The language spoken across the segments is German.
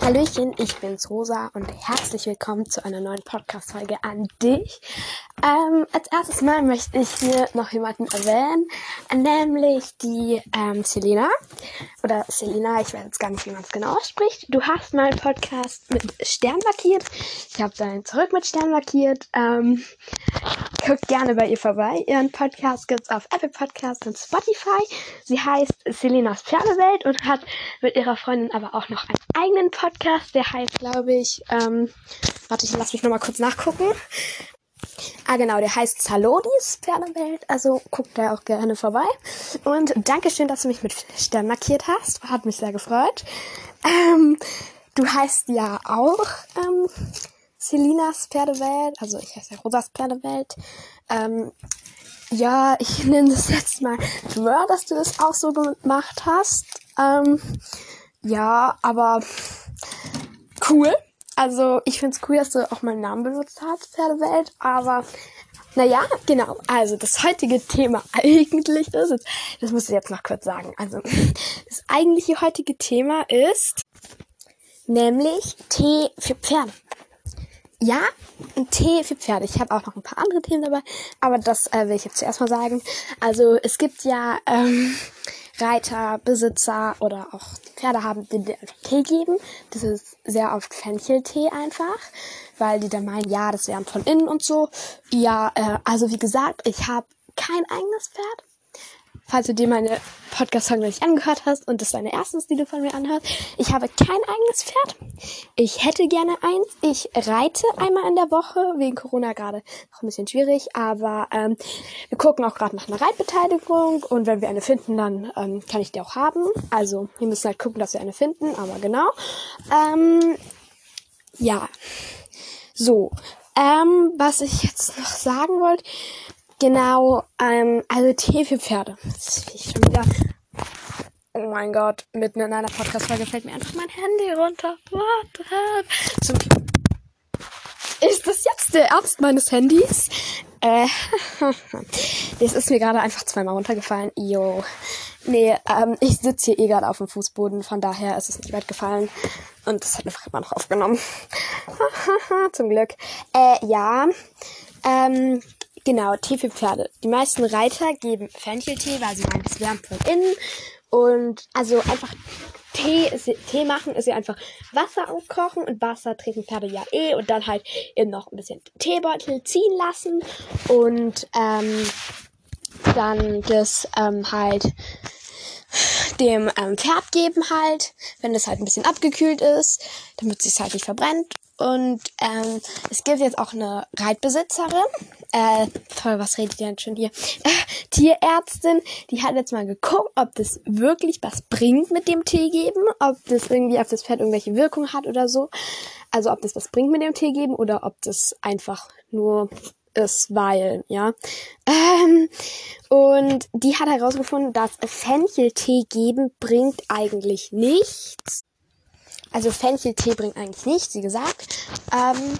Hallöchen, ich bin's Rosa und herzlich willkommen zu einer neuen Podcast-Folge an dich. Ähm, als erstes Mal möchte ich hier noch jemanden erwähnen, nämlich die ähm, Selena. Oder Selena, ich weiß jetzt gar nicht, wie man es genau ausspricht. Du hast meinen Podcast mit Stern markiert. Ich habe deinen zurück mit Stern markiert. Ähm, guckt gerne bei ihr vorbei. Ihren Podcast gibt's auf Apple Podcasts und Spotify. Sie heißt Selenas Pferdewelt und hat mit ihrer Freundin aber auch noch einen eigenen Podcast. Der heißt, glaube ich, ähm, warte, ich lass mich nochmal kurz nachgucken. Ah, genau, der heißt Salodis Pferdewelt. Also guckt da auch gerne vorbei. Und Dankeschön, dass du mich mit Stern markiert hast. Hat mich sehr gefreut. Ähm, du heißt ja auch ähm, Selinas Pferdewelt. Also ich heiße ja Rosas Pferdewelt. Ähm, ja, ich nenne das jetzt mal schwör, dass du das auch so gemacht hast. Ähm, ja, aber cool. Also ich find's cool, dass du auch meinen Namen benutzt hast, Pferdewelt. Aber naja, genau. Also das heutige Thema eigentlich ist, das muss ich jetzt noch kurz sagen. Also das eigentliche heutige Thema ist nämlich Tee für Pferde. Ja, ein Tee für Pferde. Ich habe auch noch ein paar andere Themen dabei, aber das äh, will ich jetzt zuerst mal sagen. Also es gibt ja ähm, Reiter, Besitzer oder auch Pferde haben, die dir Tee geben. Das ist sehr oft Fencheltee einfach, weil die dann meinen, ja, das wären von innen und so. Ja, äh, also wie gesagt, ich habe kein eigenes Pferd falls du dir meine Podcast-Folge nicht angehört hast und das deine erste die du von mir anhörst. Ich habe kein eigenes Pferd. Ich hätte gerne eins. Ich reite einmal in der Woche, wegen Corona gerade noch ein bisschen schwierig, aber ähm, wir gucken auch gerade nach einer Reitbeteiligung und wenn wir eine finden, dann ähm, kann ich die auch haben. Also wir müssen halt gucken, dass wir eine finden, aber genau. Ähm, ja. So. Ähm, was ich jetzt noch sagen wollte, Genau, ähm, also Tee für Pferde. Das ist schon wieder. Oh mein Gott, mitten in einer Podcast-Folge fällt mir einfach mein Handy runter. What? Zum ist das jetzt der Ernst meines Handys? Äh, das ist mir gerade einfach zweimal runtergefallen. Yo. Nee, ähm, ich sitze hier eh gerade auf dem Fußboden, von daher ist es nicht weit gefallen. Und das hat einfach immer noch aufgenommen. Zum Glück. Äh, ja. Ähm, Genau, Tee für Pferde. Die meisten Reiter geben Fencheltee, weil sie meinen, das wärmt von innen. Und also einfach Tee, ist, Tee machen ist ja einfach Wasser aufkochen und Wasser trinken Pferde ja eh und dann halt eben noch ein bisschen Teebeutel ziehen lassen und ähm, dann das ähm, halt dem ähm, Pferd geben halt, wenn das halt ein bisschen abgekühlt ist, damit es sich halt nicht verbrennt. Und ähm, es gibt jetzt auch eine Reitbesitzerin, äh, toll, was redet ihr denn schon hier? Äh, Tierärztin, die hat jetzt mal geguckt, ob das wirklich was bringt mit dem Tee geben, ob das irgendwie auf das Pferd irgendwelche Wirkung hat oder so. Also ob das was bringt mit dem Tee geben oder ob das einfach nur ist, weil, ja. Ähm, und die hat herausgefunden, dass Fencheltee geben bringt eigentlich nichts. Also Fencheltee bringt eigentlich nichts, wie gesagt. Ähm,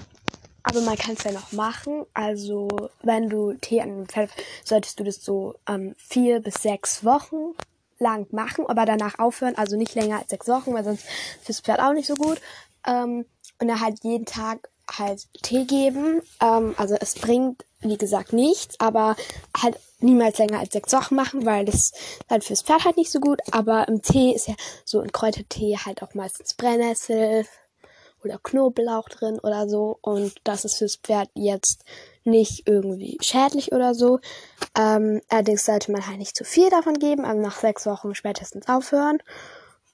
aber man kann es ja noch machen. Also wenn du Tee an einem Pferd, solltest du das so ähm, vier bis sechs Wochen lang machen, aber danach aufhören. Also nicht länger als sechs Wochen, weil sonst fürs Pferd auch nicht so gut. Ähm, und dann halt jeden Tag halt Tee geben. Ähm, also es bringt, wie gesagt, nichts, aber halt niemals länger als sechs Wochen machen, weil das halt fürs Pferd halt nicht so gut. Aber im Tee ist ja so ein Kräutertee halt auch meistens Brennnessel oder Knoblauch drin oder so. Und das ist fürs Pferd jetzt nicht irgendwie schädlich oder so. Ähm, allerdings sollte man halt nicht zu viel davon geben, aber nach sechs Wochen spätestens aufhören.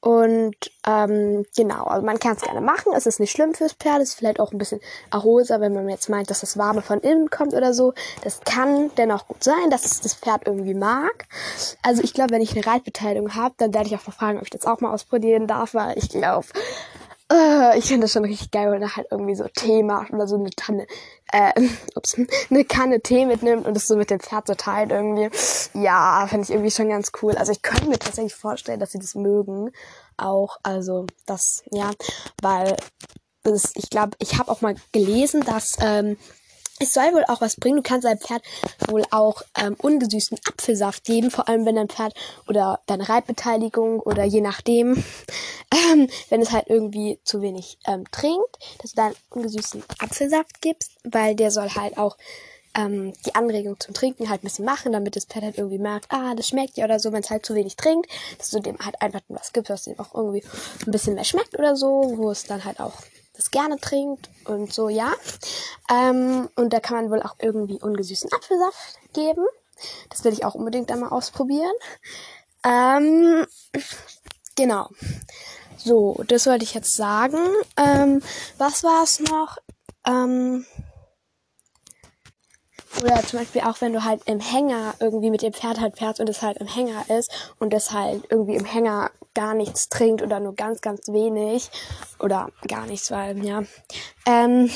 Und ähm, genau, also man kann es gerne machen. Es ist nicht schlimm fürs Pferd. Es ist vielleicht auch ein bisschen erholsam, wenn man jetzt meint, dass das Warme von innen kommt oder so. Das kann dennoch gut sein, dass es das Pferd irgendwie mag. Also ich glaube, wenn ich eine Reitbeteiligung habe, dann werde ich auch mal fragen, ob ich das auch mal ausprobieren darf, weil ich glaube, äh, ich finde das schon richtig geil, wenn er halt irgendwie so Tee macht oder so eine Tanne, äh, ups, eine Kanne Tee mitnimmt und das so mit dem Pferd so teilt irgendwie. Ja, finde ich irgendwie schon ganz cool. Also ich könnte mir tatsächlich vorstellen, dass sie das mögen. Auch, also das, ja, weil das, ich glaube, ich habe auch mal gelesen, dass ähm, es soll wohl auch was bringen. Du kannst deinem Pferd wohl auch ähm, ungesüßten Apfelsaft geben, vor allem wenn dein Pferd oder deine Reitbeteiligung oder je nachdem, ähm, wenn es halt irgendwie zu wenig ähm, trinkt, dass du dann ungesüßten Apfelsaft gibst, weil der soll halt auch ähm, die Anregung zum Trinken halt ein bisschen machen, damit das Pferd halt irgendwie merkt, ah, das schmeckt ja oder so, wenn es halt zu wenig trinkt, dass du dem halt einfach was gibst, was dem auch irgendwie ein bisschen mehr schmeckt oder so, wo es dann halt auch das gerne trinkt und so, ja. Ähm, und da kann man wohl auch irgendwie ungesüßten Apfelsaft geben. Das will ich auch unbedingt einmal ausprobieren. Ähm, genau. So, das wollte ich jetzt sagen. Ähm, was war es noch? Ähm, oder zum Beispiel auch, wenn du halt im Hänger irgendwie mit dem Pferd halt fährst und es halt im Hänger ist und es halt irgendwie im Hänger gar nichts trinkt oder nur ganz, ganz wenig oder gar nichts, weil, ja, ähm,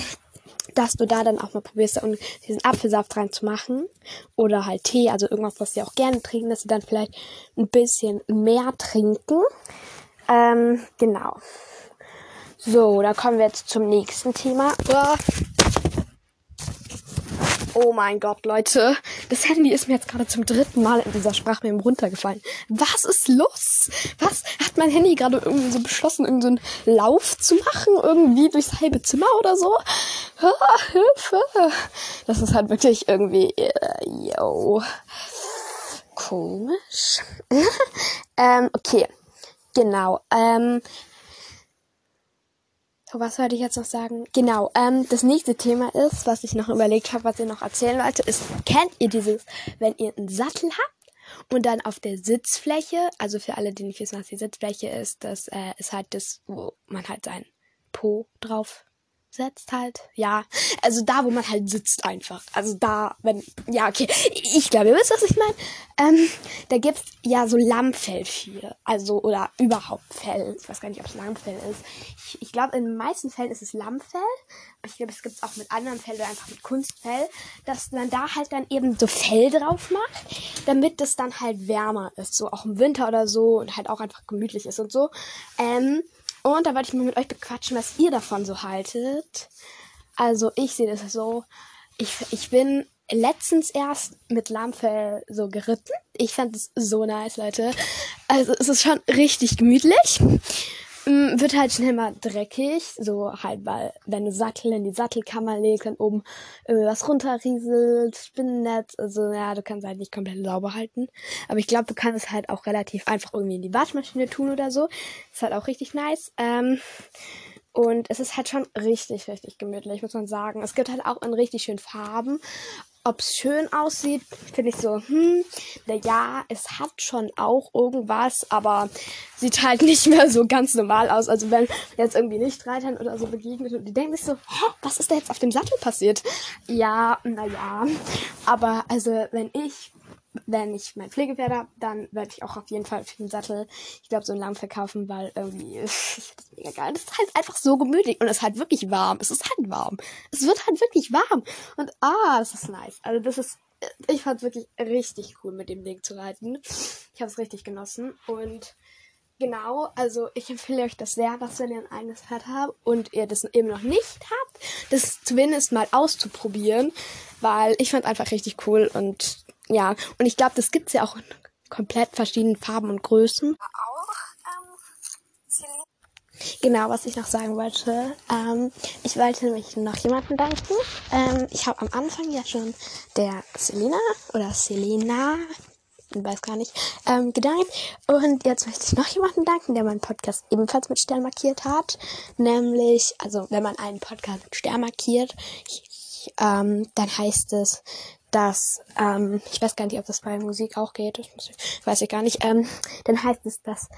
dass du da dann auch mal probierst, um diesen Apfelsaft reinzumachen oder halt Tee, also irgendwas, was sie auch gerne trinken, dass sie dann vielleicht ein bisschen mehr trinken. Ähm, genau. So, da kommen wir jetzt zum nächsten Thema. Uah. Oh mein Gott, Leute. Das Handy ist mir jetzt gerade zum dritten Mal in dieser Sprachmemo runtergefallen. Was ist los? Was? Hat mein Handy gerade irgendwie so beschlossen, irgendeinen so Lauf zu machen? Irgendwie durchs halbe Zimmer oder so? Ah, Hilfe. Das ist halt wirklich irgendwie, äh, yo. Komisch. ähm, okay. Genau. Ähm, was wollte ich jetzt noch sagen? Genau, ähm, das nächste Thema ist, was ich noch überlegt habe, was ich noch erzählen wollte, ist, kennt ihr dieses, wenn ihr einen Sattel habt und dann auf der Sitzfläche, also für alle, die nicht wissen, was die Sitzfläche ist, das äh, ist halt das, wo man halt sein Po drauf setzt halt. Ja, also da, wo man halt sitzt einfach. Also da, wenn, ja, okay. Ich glaube, ihr wisst, was ich meine. Ähm, da gibt's ja so Lammfell für. Also, oder überhaupt Fell. Ich weiß gar nicht, ob es Lammfell ist. Ich, ich glaube, in den meisten Fällen ist es Lammfell. Ich glaube, es gibt's auch mit anderen Fell oder einfach mit Kunstfell. Dass man da halt dann eben so Fell drauf macht, damit es dann halt wärmer ist. So auch im Winter oder so und halt auch einfach gemütlich ist und so. Ähm, und da wollte ich mal mit euch bequatschen, was ihr davon so haltet. Also ich sehe das so. Ich, ich bin letztens erst mit Lammfell so geritten. Ich fand es so nice, Leute. Also es ist schon richtig gemütlich. Mm, wird halt schnell mal dreckig, so halt, weil wenn du Sattel in die Sattelkammer legst, dann oben was runterrieselt, Spinnennetz, also ja, du kannst halt nicht komplett sauber halten. Aber ich glaube, du kannst es halt auch relativ einfach irgendwie in die Waschmaschine tun oder so. Ist halt auch richtig nice. Ähm, und es ist halt schon richtig, richtig gemütlich, muss man sagen. Es gibt halt auch in richtig schönen Farben ob es schön aussieht, finde ich so, hm, na ja, es hat schon auch irgendwas, aber sieht halt nicht mehr so ganz normal aus. Also wenn jetzt irgendwie Nichtreitern oder so begegnet und die denken sich so, hä, was ist da jetzt auf dem Sattel passiert? Ja, na ja, aber also wenn ich wenn ich mein Pflegepferd habe, dann werde ich auch auf jeden Fall für den Sattel, ich glaube, so einen Lamm verkaufen, weil irgendwie, finde das mega geil. Das ist halt einfach so gemütlich und es ist halt wirklich warm. Es ist halt warm. Es wird halt wirklich warm. Und ah, das ist nice. Also das ist, ich fand es wirklich richtig cool, mit dem Ding zu reiten. Ich habe es richtig genossen und Genau, also ich empfehle euch das sehr, dass wenn ihr ein eigenes Pferd habt und ihr das eben noch nicht habt, das zumindest mal auszuprobieren, weil ich fand einfach richtig cool und ja, und ich glaube, das gibt's ja auch in komplett verschiedenen Farben und Größen. Auch, ähm, Genau, was ich noch sagen wollte. Ähm, ich wollte nämlich noch jemanden danken. Ähm, ich habe am Anfang ja schon der Selina oder Selena, ich weiß gar nicht, ähm, gedankt. Und jetzt möchte ich noch jemanden danken, der meinen Podcast ebenfalls mit Stern markiert hat. Nämlich, also wenn man einen Podcast mit Stern markiert, ich, ähm, dann heißt es, dass, ähm, ich weiß gar nicht, ob das bei Musik auch geht, das ich, weiß ich gar nicht, ähm, dann heißt es, dass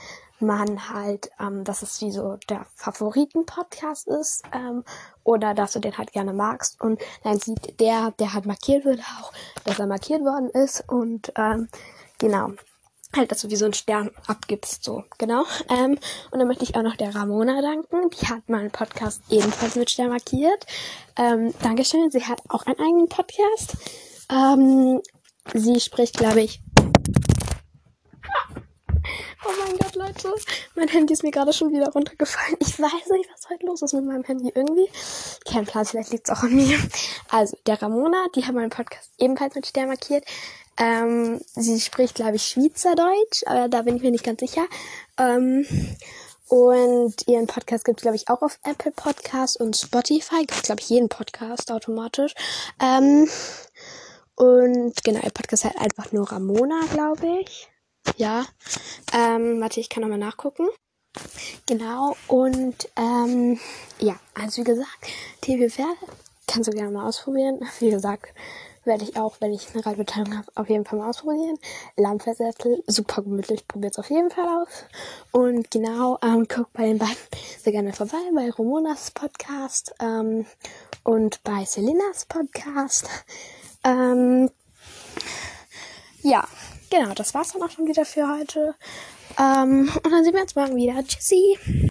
man halt, ähm, dass es wie so der Favoriten-Podcast ist, ähm, oder dass du den halt gerne magst und dann sieht der, der halt markiert wird, auch, dass er markiert worden ist und, ähm, genau. Halt, dass du wie so einen Stern abgibst, so, genau. Ähm, und dann möchte ich auch noch der Ramona danken. Die hat meinen Podcast ebenfalls mit Stern markiert. Ähm, Dankeschön. Sie hat auch einen eigenen Podcast. Ähm, sie spricht, glaube ich. Oh mein Gott, Leute. Mein Handy ist mir gerade schon wieder runtergefallen. Ich weiß nicht, was heute los ist mit meinem Handy. Irgendwie. Kein Plan, vielleicht liegt es auch an mir. Also, der Ramona, die hat meinen Podcast ebenfalls mit Stern markiert. Ähm, sie spricht, glaube ich, Schweizerdeutsch, aber da bin ich mir nicht ganz sicher. Ähm, und ihren Podcast gibt es, glaube ich, auch auf Apple Podcast und Spotify. Gibt glaube ich, jeden Podcast automatisch. Ähm, und genau, ihr Podcast halt einfach nur Ramona, glaube ich. Ja. Ähm, warte, ich kann nochmal nachgucken. Genau, und ähm, ja, also wie gesagt, TV4 kannst du gerne mal ausprobieren. Wie gesagt, werde ich auch, wenn ich eine Radbeteiligung habe, auf jeden Fall mal ausprobieren. Lammversättel, super gemütlich, probiert es auf jeden Fall aus. Und genau, ähm, guck bei den beiden sehr gerne vorbei, bei Romonas Podcast ähm, und bei Selinas Podcast. Ähm, ja, genau, das war's dann auch schon wieder für heute. Ähm, und dann sehen wir uns morgen wieder. Tschüssi!